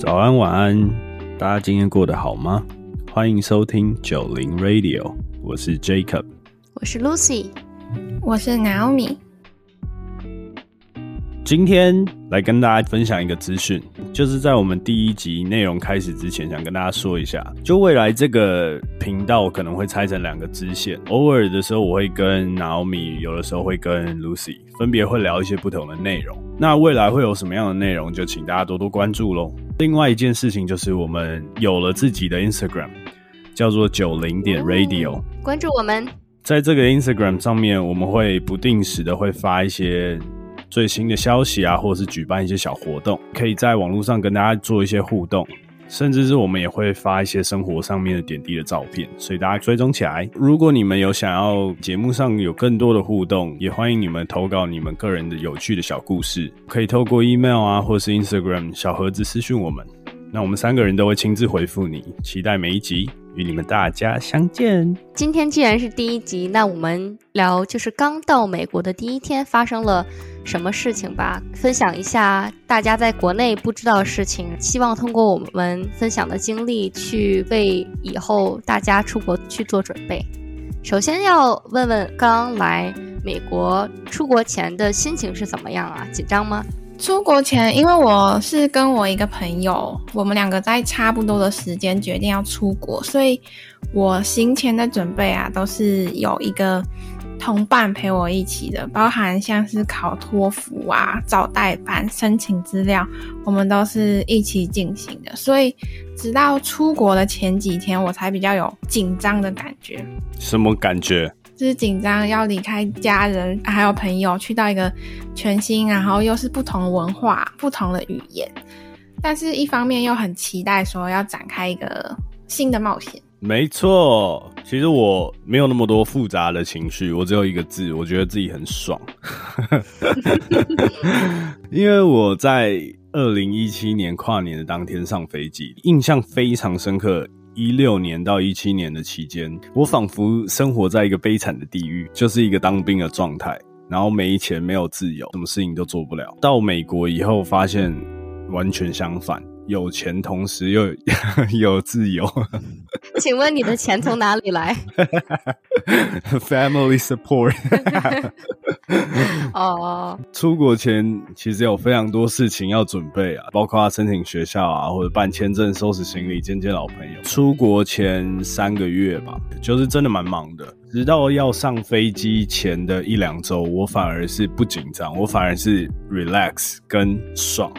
早安，晚安，大家今天过得好吗？欢迎收听九零 Radio，我是 Jacob，我是 Lucy，我是 Naomi。今天来跟大家分享一个资讯，就是在我们第一集内容开始之前，想跟大家说一下，就未来这个频道可能会拆成两个支线，偶尔的时候我会跟 Naomi，有的时候会跟 Lucy，分别会聊一些不同的内容。那未来会有什么样的内容，就请大家多多关注喽。另外一件事情就是我们有了自己的 Instagram，叫做九零点 Radio，关注我们，在这个 Instagram 上面，我们会不定时的会发一些。最新的消息啊，或者是举办一些小活动，可以在网络上跟大家做一些互动，甚至是我们也会发一些生活上面的点滴的照片，所以大家追踪起来。如果你们有想要节目上有更多的互动，也欢迎你们投稿你们个人的有趣的小故事，可以透过 email 啊，或是 Instagram 小盒子私讯我们，那我们三个人都会亲自回复你。期待每一集与你们大家相见。今天既然是第一集，那我们聊就是刚到美国的第一天发生了。什么事情吧？分享一下大家在国内不知道的事情，希望通过我们分享的经历去为以后大家出国去做准备。首先要问问刚来美国出国前的心情是怎么样啊？紧张吗？出国前，因为我是跟我一个朋友，我们两个在差不多的时间决定要出国，所以我行前的准备啊，都是有一个。同伴陪我一起的，包含像是考托福啊、找代办、申请资料，我们都是一起进行的。所以，直到出国的前几天，我才比较有紧张的感觉。什么感觉？就是紧张，要离开家人还有朋友，去到一个全新，然后又是不同文化、不同的语言，但是一方面又很期待说要展开一个新的冒险。没错，其实我没有那么多复杂的情绪，我只有一个字，我觉得自己很爽。因为我在二零一七年跨年的当天上飞机，印象非常深刻。一六年到一七年的期间，我仿佛生活在一个悲惨的地狱，就是一个当兵的状态，然后没钱、没有自由，什么事情都做不了。到美国以后，发现完全相反。有钱，同时又 有自由。请问你的钱从哪里来？Family support。哦，出国前其实有非常多事情要准备啊，包括申请学校啊，或者办签证、收拾行李、见见老朋友。出国前三个月吧，就是真的蛮忙的。直到要上飞机前的一两周，我反而是不紧张，我反而是 relax 跟爽。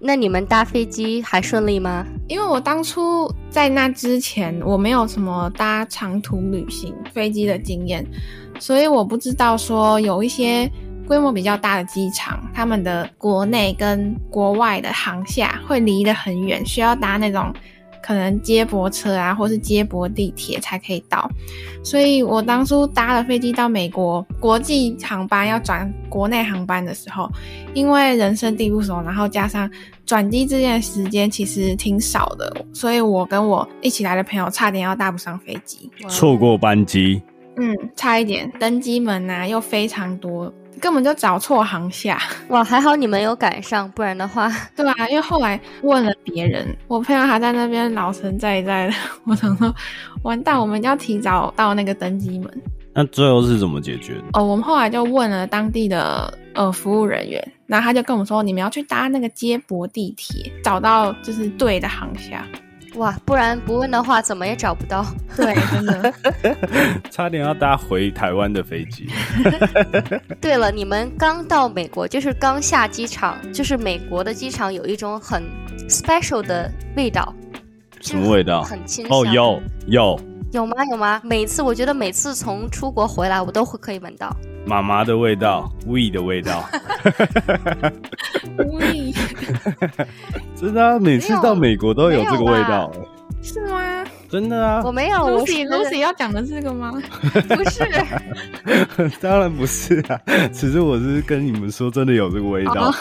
那你们搭飞机还顺利吗？因为我当初在那之前，我没有什么搭长途旅行飞机的经验，所以我不知道说有一些规模比较大的机场，他们的国内跟国外的航厦会离得很远，需要搭那种。可能接驳车啊，或是接驳地铁才可以到，所以我当初搭了飞机到美国国际航班要转国内航班的时候，因为人生地不熟，然后加上转机之间的时间其实挺少的，所以我跟我一起来的朋友差点要搭不上飞机，错过班机，嗯，差一点，登机门啊又非常多。根本就找错航下，哇！还好你们有赶上，不然的话，对啊，因为后来问了别人，我朋友还在那边老神在在的，我想说，完蛋，我们要提早到那个登机门。那最后是怎么解决的？哦，我们后来就问了当地的呃服务人员，然后他就跟我们说，你们要去搭那个接驳地铁，找到就是对的航下。哇，不然不问的话，怎么也找不到。对，真的，差点要搭回台湾的飞机。对了，你们刚到美国，就是刚下机场，就是美国的机场有一种很 special 的味道。什么味道？很清哦，有有有吗？有吗？每次我觉得每次从出国回来，我都会可以闻到妈妈的味道，we 的味道。we。真的，每次到美国都有这个味道，是吗？真的啊，我没有。Lucy Lucy 要讲的是这个吗？不是，当然不是啊。其实我是跟你们说，真的有这个味道。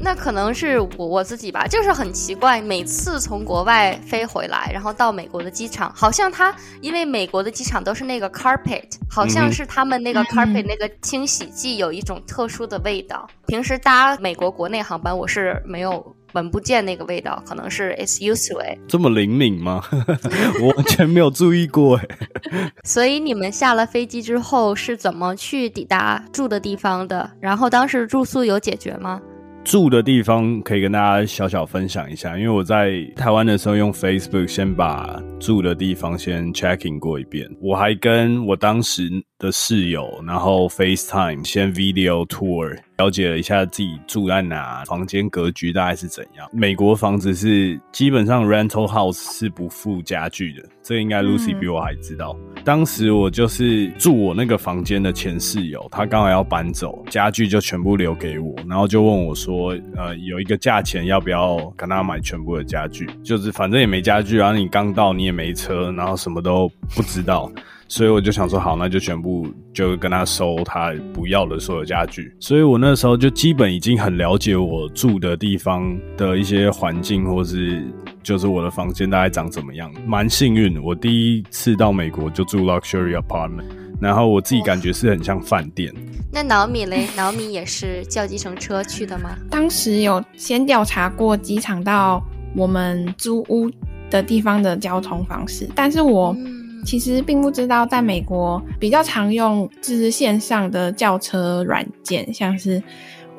那可能是我我自己吧，就是很奇怪，每次从国外飞回来，然后到美国的机场，好像它因为美国的机场都是那个 carpet，好像是他们那个 carpet 那个清洗剂有一种特殊的味道。平时搭美国国内航班，我是没有。闻不见那个味道，可能是 it's used to it。这么灵敏吗？我完全没有注意过哎。所以你们下了飞机之后是怎么去抵达住的地方的？然后当时住宿有解决吗？住的地方可以跟大家小小分享一下，因为我在台湾的时候用 Facebook 先把住的地方先 checking 过一遍，我还跟我当时的室友，然后 FaceTime 先 video tour。了解了一下自己住在哪，房间格局大概是怎样。美国房子是基本上 rental house 是不附家具的，这应该 Lucy 比我还知道。当时我就是住我那个房间的前室友，他刚好要搬走，家具就全部留给我，然后就问我说：“呃，有一个价钱，要不要跟他买全部的家具？就是反正也没家具，然后你刚到，你也没车，然后什么都不知道。”所以我就想说，好，那就全部就跟他收他不要的所有家具。所以我那时候就基本已经很了解我住的地方的一些环境，或是就是我的房间大概长怎么样。蛮幸运，我第一次到美国就住 luxury apartment，然后我自己感觉是很像饭店。那脑米嘞？脑米也是叫计程车去的吗？当时有先调查过机场到我们租屋的地方的交通方式，但是我。其实并不知道，在美国比较常用就是线上的叫车软件，像是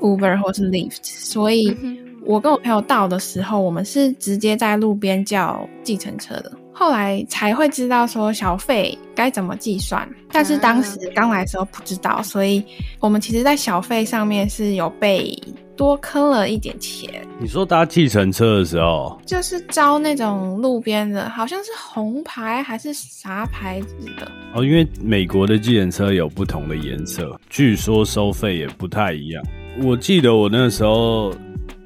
Uber 或是 Lyft。所以，我跟我朋友到的时候，我们是直接在路边叫计程车的。后来才会知道说小费该怎么计算，但是当时刚来的时候不知道，所以我们其实，在小费上面是有被。多坑了一点钱。你说搭计程车的时候，就是招那种路边的，好像是红牌还是啥牌子的哦。因为美国的计程车有不同的颜色，据说收费也不太一样。我记得我那时候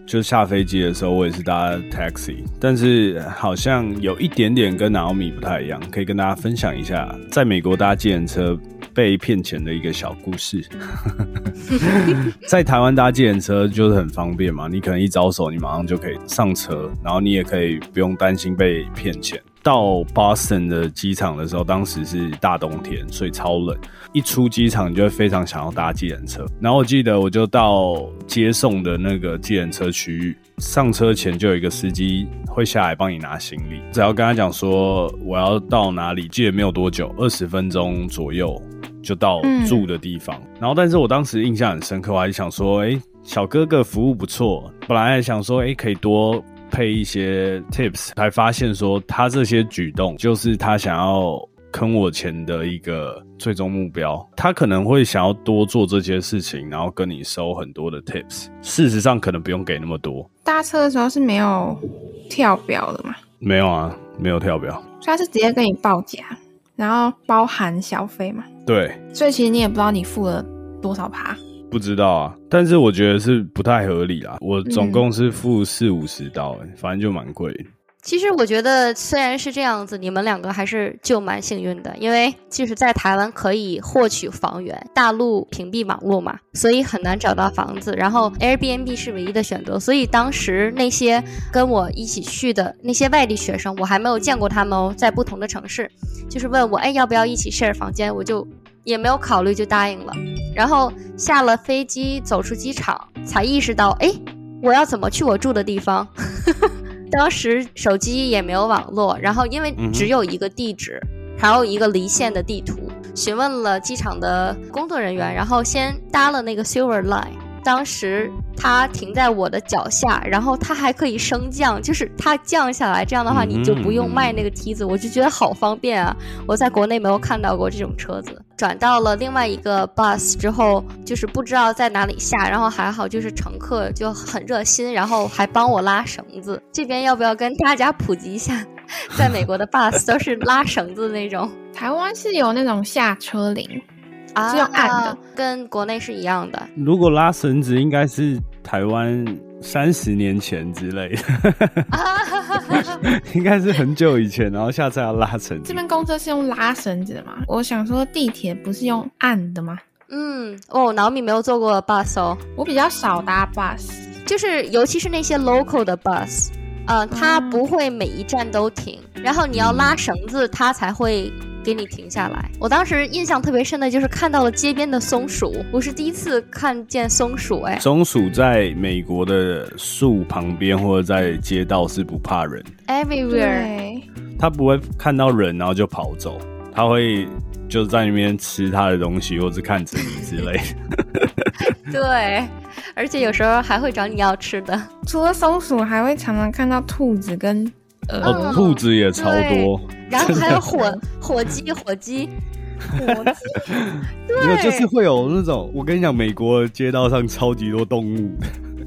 就下飞机的时候，我也是搭 taxi，但是好像有一点点跟 Naomi 不太一样，可以跟大家分享一下，在美国搭计程车。被骗钱的一个小故事，在台湾搭计程车就是很方便嘛，你可能一招手，你马上就可以上车，然后你也可以不用担心被骗钱。到 Boston 的机场的时候，当时是大冬天，所以超冷。一出机场，你就会非常想要搭计程车。然后我记得，我就到接送的那个计程车区域，上车前就有一个司机会下来帮你拿行李，只要跟他讲说我要到哪里，记得没有多久，二十分钟左右就到住的地方。然后，但是我当时印象很深刻，我还想说，哎，小哥哥服务不错。本来还想说，哎，可以多。配一些 tips，才发现说他这些举动就是他想要坑我钱的一个最终目标。他可能会想要多做这些事情，然后跟你收很多的 tips。事实上，可能不用给那么多。搭车的时候是没有跳表的吗？没有啊，没有跳表。所以他是直接跟你报价，然后包含小费嘛？对。所以其实你也不知道你付了多少趴。不知道啊，但是我觉得是不太合理啦。我总共是付四五十刀，反正就蛮贵。其实我觉得虽然是这样子，你们两个还是就蛮幸运的，因为即使在台湾可以获取房源，大陆屏蔽网络嘛，所以很难找到房子。然后 Airbnb 是唯一的选择，所以当时那些跟我一起去的那些外地学生，我还没有见过他们哦，在不同的城市，就是问我，哎，要不要一起 share 房间？我就。也没有考虑就答应了，然后下了飞机走出机场，才意识到，哎，我要怎么去我住的地方？当时手机也没有网络，然后因为只有一个地址，还有一个离线的地图，询问了机场的工作人员，然后先搭了那个 Silver Line。当时它停在我的脚下，然后它还可以升降，就是它降下来，这样的话你就不用迈那个梯子，我就觉得好方便啊！我在国内没有看到过这种车子。转到了另外一个 bus 之后，就是不知道在哪里下，然后还好就是乘客就很热心，然后还帮我拉绳子。这边要不要跟大家普及一下，在美国的 bus 都是拉绳子那种？台湾是有那种下车铃。是用按的，跟国内是一样的。如果拉绳子，应该是台湾三十年前之类的，应该是很久以前，然后下次要拉绳子。这边公车是用拉绳子的吗？我想说地铁不是用按的吗？嗯，哦，老米没有坐过 bus 哦，我比较少搭 bus，就是尤其是那些 local 的 bus，呃，它不会每一站都停，然后你要拉绳子，它才会。给你停下来。我当时印象特别深的就是看到了街边的松鼠，我是第一次看见松鼠，哎，松鼠在美国的树旁边或者在街道是不怕人，everywhere，它不会看到人然后就跑走，它会就在那边吃它的东西或者看着你之类的。对，而且有时候还会找你要吃的。除了松鼠，还会常常看到兔子跟哦，兔子也超多，然后还有火火鸡，火鸡，火鸡 没有就是会有那种，我跟你讲，美国街道上超级多动物，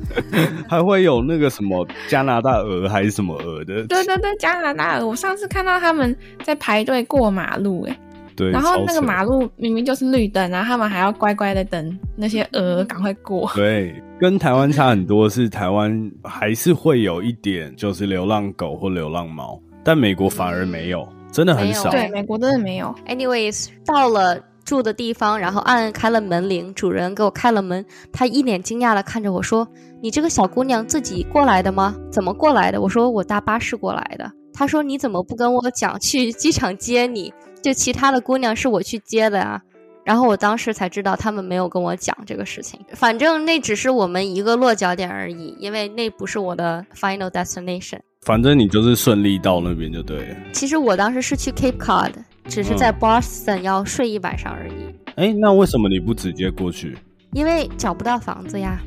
还会有那个什么加拿大鹅还是什么鹅的，对对对，加拿大鹅，我上次看到他们在排队过马路，哎，对，然后那个马路明明就是绿灯，然后他们还要乖乖的等那些鹅赶快过。对，跟台湾差很多，是台湾还是会有一点就是流浪狗或流浪猫，但美国反而没有，真的很少。对，美国真的没有。Anyways，到了住的地方，然后按开了门铃，主人给我开了门，他一脸惊讶的看着我说：“你这个小姑娘自己过来的吗？怎么过来的？”我说：“我搭巴士过来的。”他说：“你怎么不跟我讲去机场接你？就其他的姑娘是我去接的啊。”然后我当时才知道他们没有跟我讲这个事情，反正那只是我们一个落脚点而已，因为那不是我的 final destination。反正你就是顺利到那边就对了。其实我当时是去 Cape Cod，只是在 Boston 要睡一晚上而已。哎、那为什么你不直接过去？因为找不到房子呀。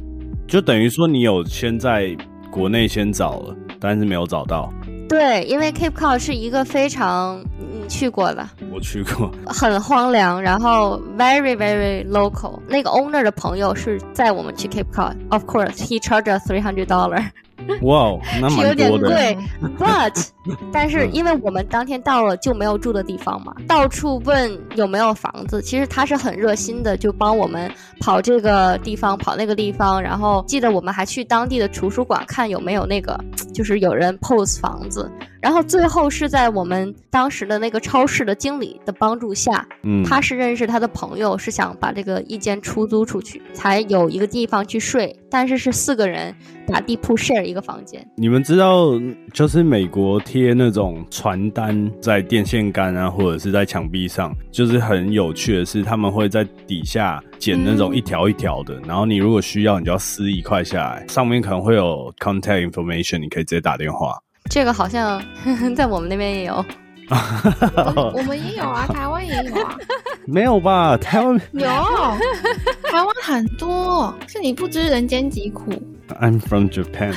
就等于说你有先在国内先找了，但是没有找到。对，因为 Cape Cod 是一个非常你去过的，我去过，很荒凉，然后 very very local。那个 owner 的朋友是载我们去 Cape Cod，of course he charged us three hundred dollar，哇哦，那是有。点贵，but 但是因为我们当天到了就没有住的地方嘛，到处问有没有房子。其实他是很热心的，就帮我们跑这个地方，跑那个地方。然后记得我们还去当地的图书馆看有没有那个，就是有人 pose 房子。然后最后是在我们当时的那个超市的经理的帮助下，嗯，他是认识他的朋友，是想把这个一间出租出去，才有一个地方去睡。但是是四个人打地铺 share 一个房间。你们知道，就是美国贴那种传单在电线杆啊，或者是在墙壁上，就是很有趣的是，他们会在底下剪那种一条一条的，然后你如果需要，你就要撕一块下来，上面可能会有 contact information，你可以直接打电话。这个好像 在我们那边也有。我们也有啊，台湾也有啊，没有吧？台湾有，台湾很多，是你不知人间疾苦。I'm from Japan，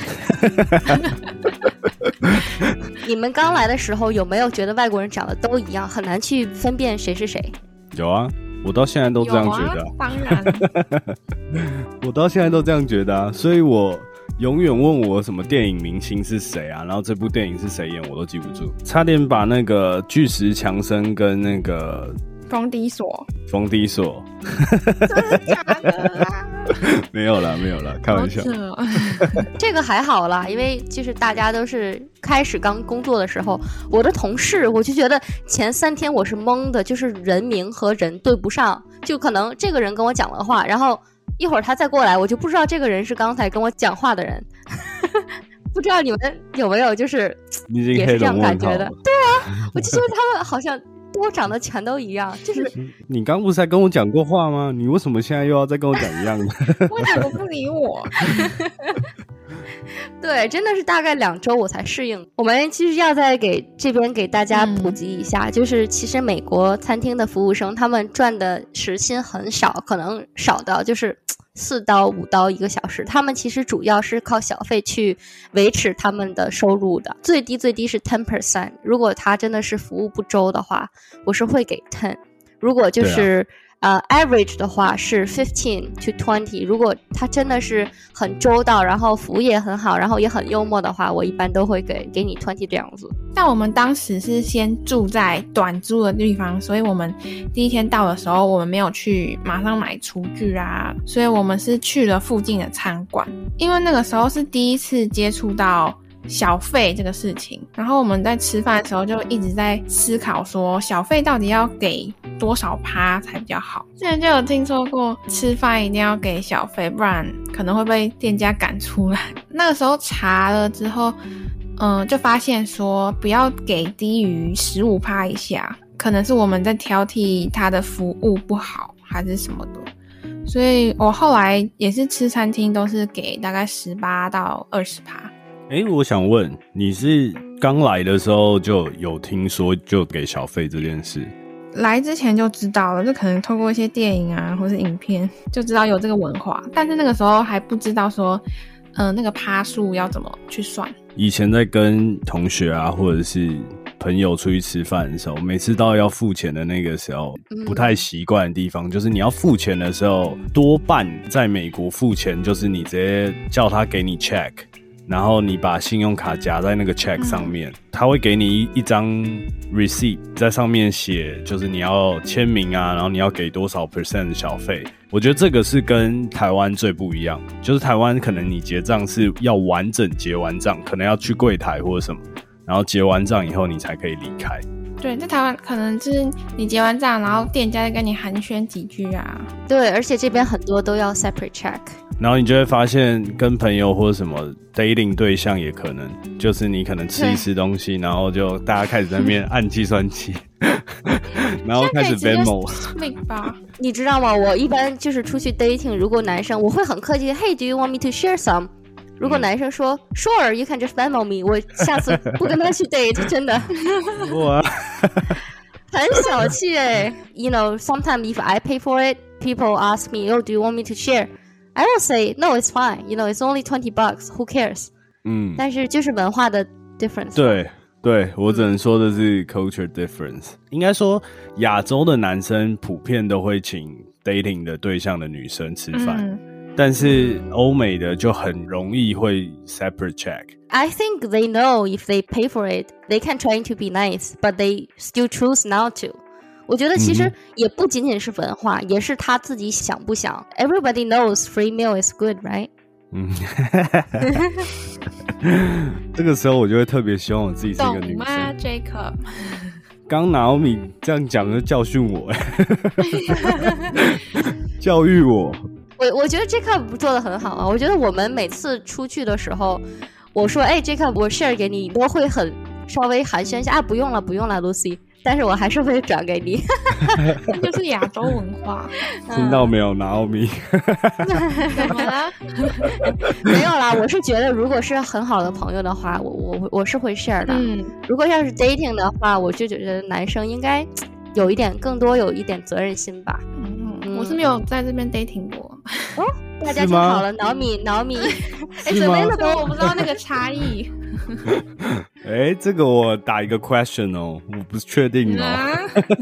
你们刚来的时候有没有觉得外国人长得都一样，很难去分辨谁是谁？有啊，我到现在都这样觉得当然，我到现在都这样觉得啊，所以我永远问我什么电影明星是谁啊，然后这部电影是谁演，我都记不住，差点把那个巨石强森跟那个封底锁，冯迪索真的假的啊？没有啦，没有啦，开玩笑。这个还好啦，因为就是大家都是开始刚工作的时候，我的同事我就觉得前三天我是懵的，就是人名和人对不上，就可能这个人跟我讲了话，然后一会儿他再过来，我就不知道这个人是刚才跟我讲话的人。不知道你们有没有就是也是这样感觉的对啊。我就觉得他们好像跟我长得全都一样，就是你刚不是才跟我讲过话吗？你为什么现在又要再跟我讲一样的？为什么不理我？对，真的是大概两周我才适应。我们其实要再给这边给大家嗯普及一下，就是其实美国餐厅的服务生他们赚的时薪很少，可能少到就是 四刀五刀一个小时。他们其实主要是靠小费去维持他们的收入的，最低最低是 ten percent。如果他真的是服务不周的话，我是会给 ten。如果就对啊是、呃 average 的话是 fifteen to twenty，如果他真的是很周到，然后服务也很好，然后也很幽默的话，我一般都会给给你 twenty 这样子。但我们当时是先住在短租的地方，所以我们第一天到的时候，我们没有去马上买厨具啊，所以我们是去了附近的餐馆，因为那个时候是第一次接触到小费这个事情，然后我们在吃饭的时候就一直在思考说，小费到底要给多少趴才比较好？之前就有听说过，吃饭一定要给小费，不然可能会被店家赶出来。那个时候查了之后。嗯，就发现说不要给低于十五趴以下，可能是我们在挑剔它的服务不好，还是什么的。所以我后来也是吃餐厅，都是给大概十八到二十趴。哎，我想问，你是刚来的时候就有听说就给小费这件事？来之前就知道了，就可能透过一些电影啊，或是影片就知道有这个文化，但是那个时候还不知道说，嗯，那个趴数要怎么去算。以前在跟同学啊，或者是朋友出去吃饭的时候，每次到要付钱的那个时候，不太习惯的地方就是你要付钱的时候，多半在美国付钱就是你直接叫他给你 check。然后你把信用卡夹在那个 check 上面，他会给你一一张 receipt，在上面写就是你要签名啊，然后你要给多少 percent 的小费。我觉得这个是跟台湾最不一样，就是台湾可能你结账是要完整结完账，可能要去柜台或者什么，然后结完账以后你才可以离开。对，在台湾可能就是你结完账，然后店家再跟你寒暄几句啊。对，而且这边很多都要 separate check。然后你就会发现，跟朋友或者什么 dating 对象也可能，就是你可能吃一吃东西，然后就大家开始在那边 按计算器，然后开始 v e m o。你知道吗？我一般就是出去 dating，如果男生我会很客气，Hey，do you want me to share some？如果男生说 Sure，you can just Venmo me，我下次不跟他去 date，真的。我，很小气哎。You know，sometimes if I pay for it，people ask me，Oh，do you want me to share？I will say no，it's fine。You know，it's only twenty bucks，who cares？嗯，但是就是文化的 difference。对，对我只能说的是 culture difference。应该说亚洲的男生普遍都会请 dating 的对象的女生吃饭。但是欧美的就很容易会 separate check。I think they know if they pay for it, they can try to be nice, but they still choose not to。我觉得其实也不仅仅是文化，也是他自己想不想。Everybody knows free meal is good, right？嗯，这个时候我就会特别希望我自己是一个女生。Jacob，刚拿米这样讲就教训我，教育我。 我我觉得 Jacob 做的很好啊！我觉得我们每次出去的时候，我说哎，Jacob，我 share 给你，都会很稍微寒暄一下啊，不用了，不用了，Lucy。但是我还是会转给你，这就是亚洲文化。听到没有，Naomi？怎么了？没有啦，我是觉得，如果是很好的朋友的话，我我我是会 share 的。嗯，如果要是 dating 的话，我就觉得男生应该有一点更多有一点责任心吧。嗯，我是没有在这边 dating 过。哦，大家听好了，脑米脑米，哎，怎么那么多？我不知道那个差异。哎，这个我打一个 question 哦，我不是确定哦。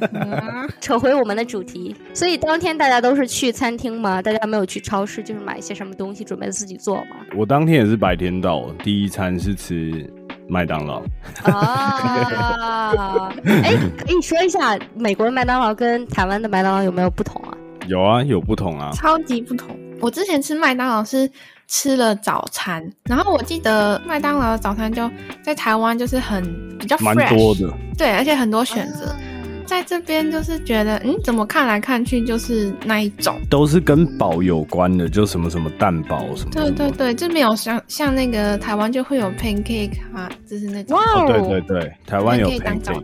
扯回我们的主题，所以当天大家都是去餐厅吗？大家没有去超市，就是买一些什么东西准备自己做吗？我当天也是白天到，第一餐是吃麦当劳。啊，哎，可以说一下美国的麦当劳跟台湾的麦当劳有没有不同啊？有啊，有不同啊，超级不同。我之前吃麦当劳是吃了早餐，然后我记得麦当劳的早餐就在台湾就是很比较蛮多的，对，而且很多选择。在这边就是觉得，嗯，怎么看来看去就是那一种，都是跟饱有关的，就什么什么蛋堡什么。对对对，就没有像像那个台湾就会有 pancake 啊，就是那种。哇，对对对，台湾有 pancake。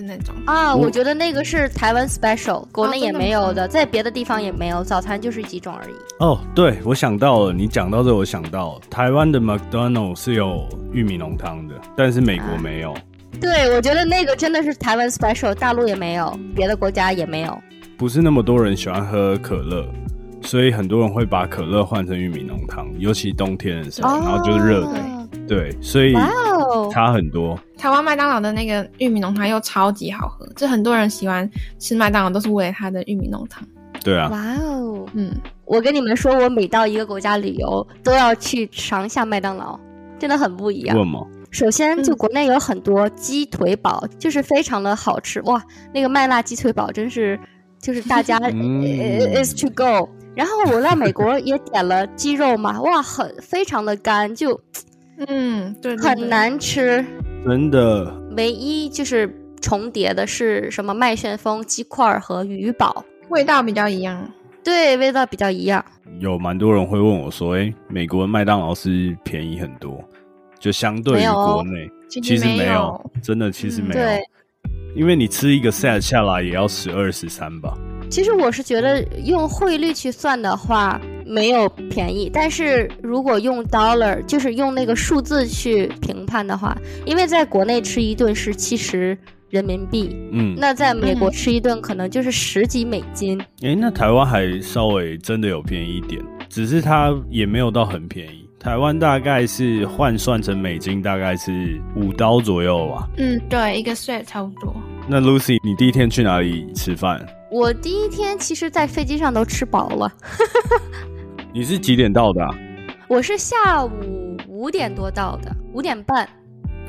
的那种啊，我觉得那个是台湾 special，国内也没有的，在别的地方也没有。早餐就是几种而已。哦，对，我想到了，你讲到这，我想到台湾的 McDonald 是有玉米浓汤的，但是美国没有。对，我觉得那个真的是台湾 special，大陆也没有，别的国家也没有。不是那么多人喜欢喝可乐，所以很多人会把可乐换成玉米浓汤，尤其冬天的时候，然后就是热的。对，所以差很多。台湾麦当劳的那个玉米浓汤又超级好喝，就很多人喜欢吃麦当劳都是为了它的玉米浓汤。对啊。哇哦，嗯，我跟你们说，我每到一个国家旅游都要去尝一下麦当劳，真的很不一样。为什么？首先，就国内有很多鸡腿堡，就是非常的好吃哇。那个麦辣鸡腿堡真是，就是大家 is to go。然后我在美国也点了鸡肉嘛，哇，很非常的干，就。嗯，对，很难吃，真的。唯一就是重叠的是什么麦旋风鸡块和鱼堡，味道比较一样。对，味道比较一样。有蛮多人会问我说：“哎，美国麦当劳是便宜很多，就相对于国内，其实没有，真的其实没有。”因为你吃一个 set 下来也要十二十三吧。其实我是觉得用汇率去算的话没有便宜，但是如果用 dollar，就是用那个数字去评判的话，因为在国内吃一顿是七十人民币，嗯，那在美国吃一顿可能就是十几美金。诶，那台湾还稍微真的有便宜一点，只是它也没有到很便宜。台湾大概是换算成美金大概是五刀左右吧。嗯，对，一个 set 差不多。那 Lucy，你第一天去哪里吃饭？我第一天其实，在飞机上都吃饱了。你是几点到的、啊？我是下午五点多到的，五点半。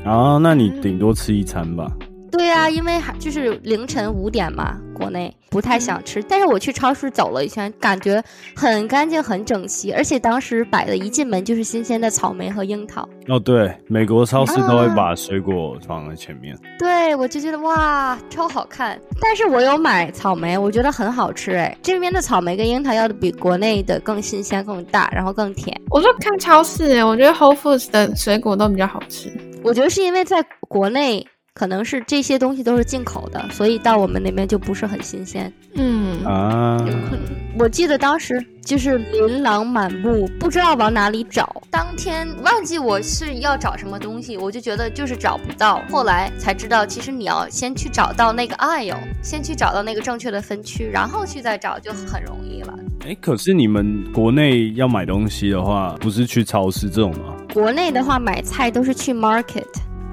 啊，那你顶多吃一餐吧。对呀、因为还就是凌晨五点嘛，国内不太想吃。但是我去超市走了一圈，感觉很干净、很整齐，而且当时摆的一进门就是新鲜的草莓和樱桃。哦，对，美国超市都会把水果放在前面。对，我就觉得哇，超好看。但是我有买草莓，我觉得很好吃哎。这边的草莓跟樱桃要的比国内的更新鲜、更大，然后更甜。我就看超市，我觉得 Whole Foods 的水果都比较好吃。我觉得是因为在国内可能是这些东西都是进口的，所以到我们那边就不是很新鲜。嗯，啊，我记得当时就是琳琅满目，不知道往哪里找。当天忘记我是要找什么东西，我就觉得就是找不到。后来才知道，其实你要先去找到那个 aisle，先去找到那个正确的分区，然后去再找就很容易了。哎，可是你们国内要买东西的话，不是去超市这种吗？国内的话买菜都是去 market，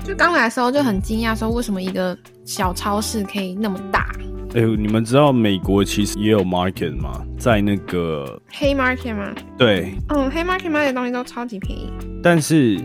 就刚来的时候就很惊讶，说为什么一个小超市可以那么大？哎，你们知道美国其实也有 market 吗？在那个黑 market 吗？对，嗯，黑 market 卖的东西都超级便宜。但是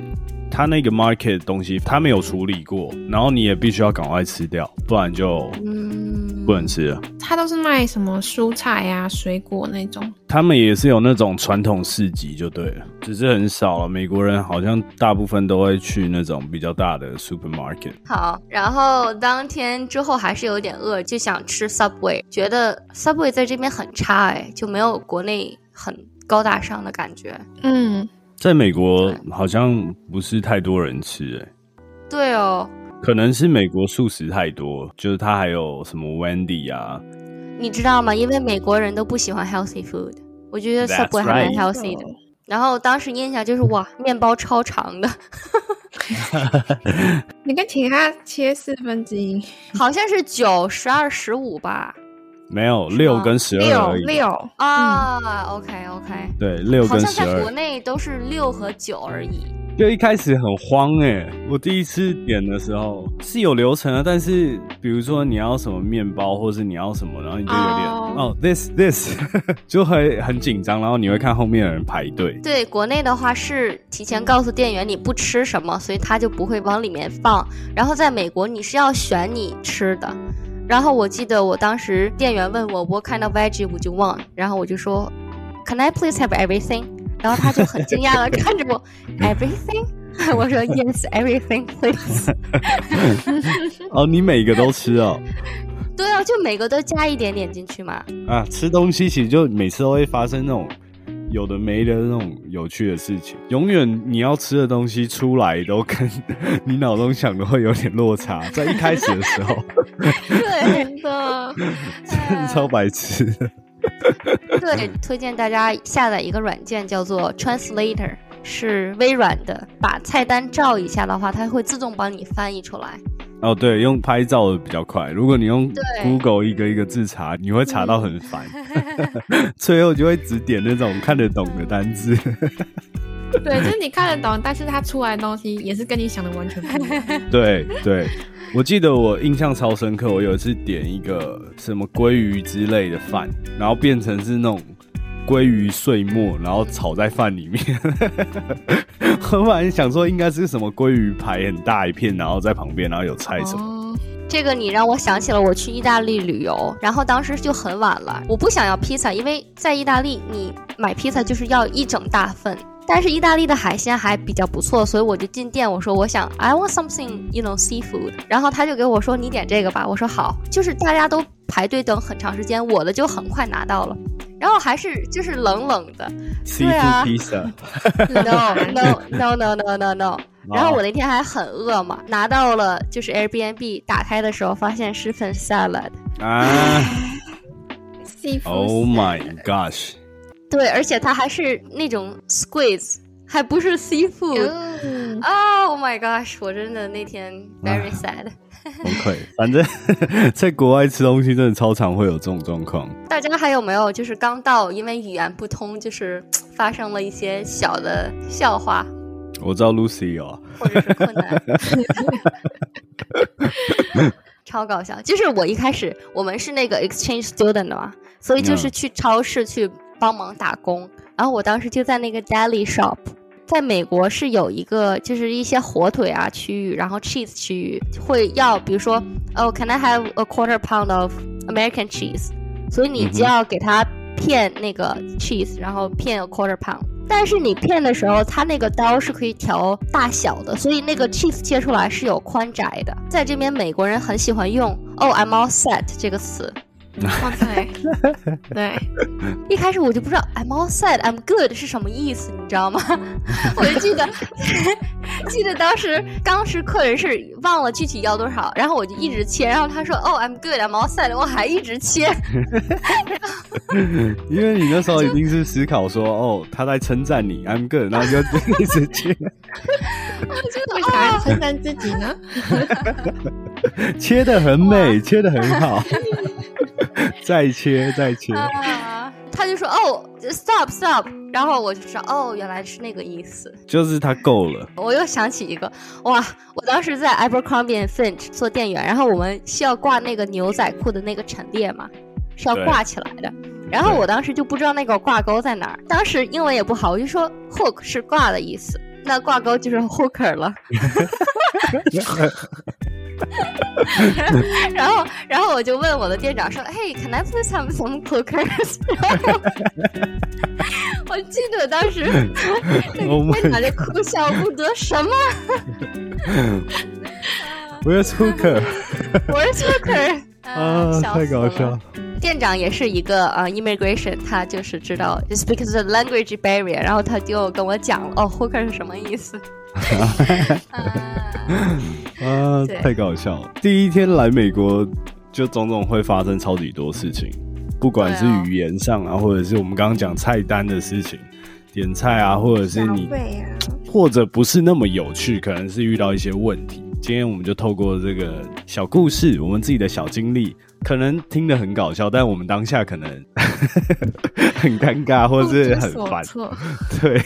他那个 market 的东西他没有处理过，然后你也必须要赶快吃掉，不然就嗯，不能吃了。他都是卖什么蔬菜呀、水果那种。他们也是有那种传统市集就对了，只是很少了。美国人好像大部分都会去那种比较大的 supermarket。好，然后当天之后还是有点饿，就想吃 Subway，觉得 Subway 在这边很差哎，就没有国内很高大上的感觉。嗯，在美国好像不是太多人吃、欸，对哦，可能是美国素食太多，就是它还有什么 Wendy 啊，你知道吗？因为美国人都不喜欢 healthy food，我觉得 Subway 还蛮 healthy 的。然后当时印象就是哇，面包超长的，你可以请他切四分之一，好像是九、十二、十五吧。没有六跟十二六而已。六啊、o k OK，对，六好跟十二像在国。内都是六和九而已。就一开始很慌哎、我第一次点的时候是有流程的，但是比如说你要什么面包，或是你要什么，然后你就有点哦哦、this this 就会很紧张，然后你会看后面的人排队。对，国内的话是提前告诉店员你不吃什么，所以他就不会往里面放。然后在美国你是要选你吃的。然后我记得我当时店员问我 What kind of veggie would you want？然后我就说 Can I please have everything？然后他就很惊讶的看着我 Everything？我说 Yes everything please。哦，你每个都吃哦。对啊，就每个都加一点点进去嘛。啊，吃东西其实就每次都会发生那种有的没的那种有趣的事情，永远你要吃的东西出来都跟你脑中想的会有点落差，在一开始的时候，对真的，真的超白痴的。对，推荐大家下载一个软件叫做 Translator，是微软的。把菜单照一下的话，它会自动帮你翻译出来。哦，对，用拍照的比较快。如果你用 Google 一个一个字查，你会查到很烦，最后就会只点那种看得懂的单字。对，就是你看得懂，但是它出来的东西也是跟你想的完全不一样。对对，我记得我印象超深刻，我有一次点一个什么鲑鱼之类的饭，然后变成是那种鲑鱼碎末，然后炒在饭里面。我本来想说应该是什么鲑鱼排很大一片，然后在旁边，然后有菜什么。哦，这个你让我想起了我去意大利旅游，然后当时就很晚了，我不想要披萨，因为在意大利你买披萨就是要一整大份。但是意大利的海鲜还比较不错，所以我就进店，我说我想 I want something you know seafood，然后他就给我说你点这个吧，我说好，就是大家都排队等很长时间，我的就很快拿到了。然后还是就是冷冷的。西对啊服披萨，No no no no no no no。然后我那天还很饿嘛，拿到了就是 Airbnb，打开的时候发现是份 salad。啊 seafood，Oh my gosh！对，而且它还是那种 squeeze，还不是 seafood。嗯，啊 Oh my gosh！我真的那天 very sad。崩溃。反正 在国外吃东西真的超常会有这种状况。大家还有没有就是刚到，因为语言不通，就是发生了一些小的笑话我知道 Lucy 有啊，或者是困难？超搞笑！就是我一开始我们是那个 exchange student 的嘛，所以就是嗯去超市去帮忙打工。然后我当时就在那个 deli shop，在美国是有一个就是一些火腿啊区域，然后 cheese 区域会要，比如说哦，can I have a quarter pound of American cheese？所以你就要给他片那个 cheese，然后片 a quarter pound。但是你片的时候，它那个刀是可以调大小的，所以那个 cheese 切出来是有宽窄的。在这边，美国人很喜欢用“ “Oh, I'm all set” 这个词。哦对，对，一开始我就不知道 I'm all set, I'm good 是什么意思，你知道吗？我就记得 记得当时当时客人是忘了具体要多少，然后我就一直切，然后他说哦 I'm good, I'm all set，我还一直切。因为你那时候一定是思考说，哦，他在称赞你，I'm good，然后就一直切，为啥要称赞自己呢？切的很美，切的很好，再切再切，啊，他就说哦，stop stop，然后我就知道哦，原来是那个意思。就是他够了。我又想起一个，哇，我当时在 Abercrombie and Finch 做店员，然后我们需要挂那个牛仔裤的那个陈列嘛，是要挂起来的。然后我当时就不知道那个挂钩在哪儿，当时英文也不好，我就说 hook 是挂的意思，那挂钩就是 hooker 了。然后，然后我就问我的店长说：“Hey, can I please have some hookers？” 然后我记得当时那 Oh 个店长就哭笑不得，什么 hooker 啊，太搞笑了。店长也是一个呃 immigration，他就是知道 just because of the language barrier，然后他就跟我讲了哦 hooker 是什么意思。啊啊，太搞笑了！第一天来美国，就种种会发生超级多事情，不管是语言上啊，或者是我们刚刚讲菜单的事情，点菜啊，或者是你，或者不是那么有趣，可能是遇到一些问题。今天我们就透过这个小故事，我们自己的小经历，可能听得很搞笑，但我们当下可能 很尴尬，或是很烦。对，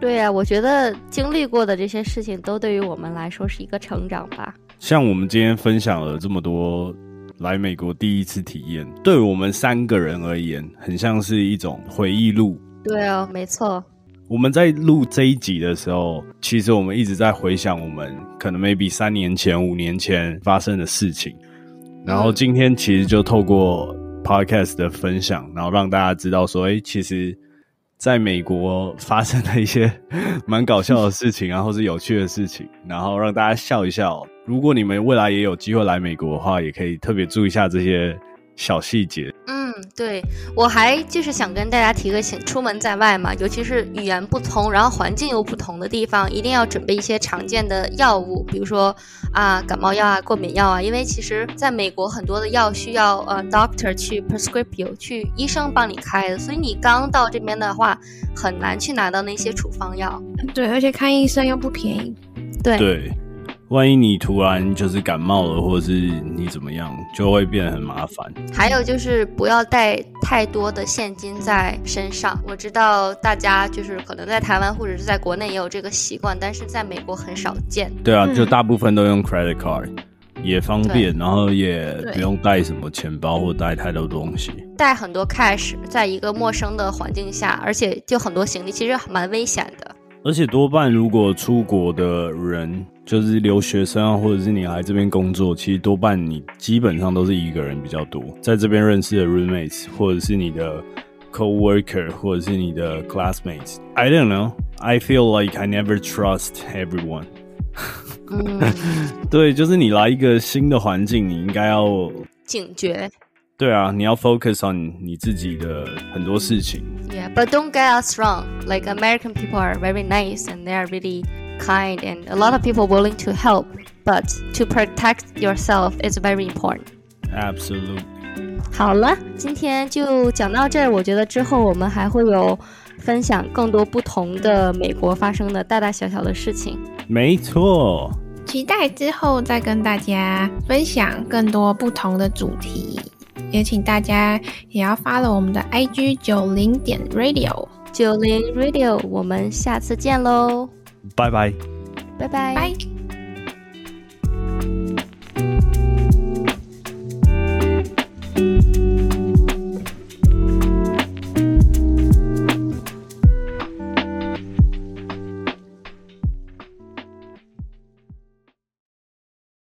对呀、我觉得经历过的这些事情都对于我们来说是一个成长吧。像我们今天分享了这么多来美国第一次体验，对我们三个人而言，很像是一种回忆录。对啊，没错。我们在录这一集的时候，其实我们一直在回想我们可能 maybe 三年前、五年前发生的事情，然后今天其实就透过 podcast 的分享，然后让大家知道说，哎、其实在美国发生的一些 蛮搞笑的事情啊，或是有趣的事情，然后让大家笑一笑。如果你们未来也有机会来美国的话，也可以特别注意一下这些小细节。对，我还就是想跟大家提个醒，出门在外嘛，尤其是语言不通，然后环境又不同的地方，一定要准备一些常见的药物，比如说啊感冒药啊、过敏药啊，因为其实在美国很多的药需要呃 doctor 去 prescribe you，去医生帮你开的，所以你刚到这边的话，很难去拿到那些处方药。对，而且看医生又不便宜。对，对，万一你突然就是感冒了，或者是你怎么样，就会变得很麻烦。还有就是不要带太多的现金在身上。我知道大家就是可能在台湾或者是在国内也有这个习惯，但是在美国很少见。对啊，嗯就大部分都用 credit card，也方便，然后也不用带什么钱包或带太多东西。带很多 cash 在一个陌生的环境下，而且就很多行李，其实蛮危险的。而且多半如果出国的人，就是留学生啊，或者是你来这边工作，其实多半你基本上都是一个人比较多，在这边认识的 roommates，或者是你的 co-worker，或者是你的 classmates。I don't know. I feel like I never trust everyone. 嗯，对，就是你来一个新的环境，你应该要警觉。对啊，你要 focus on 你自己的很多事情。 Yeah, but don't get us wrong. Like American people are very nice and they are really kind and a lot of people willing to help. But to protect yourself is very important. Absolutely. 好了，今天就讲到这儿。我觉得之后我们还会有分享更多不同的美国发生的大大小小的事情。没错。期待之后再跟大家分享更多不同的主题， 也请大家也要发了我们的 IG 九零点 Radio，九零 Radio，我们下次见喽，拜拜。拜拜。拜。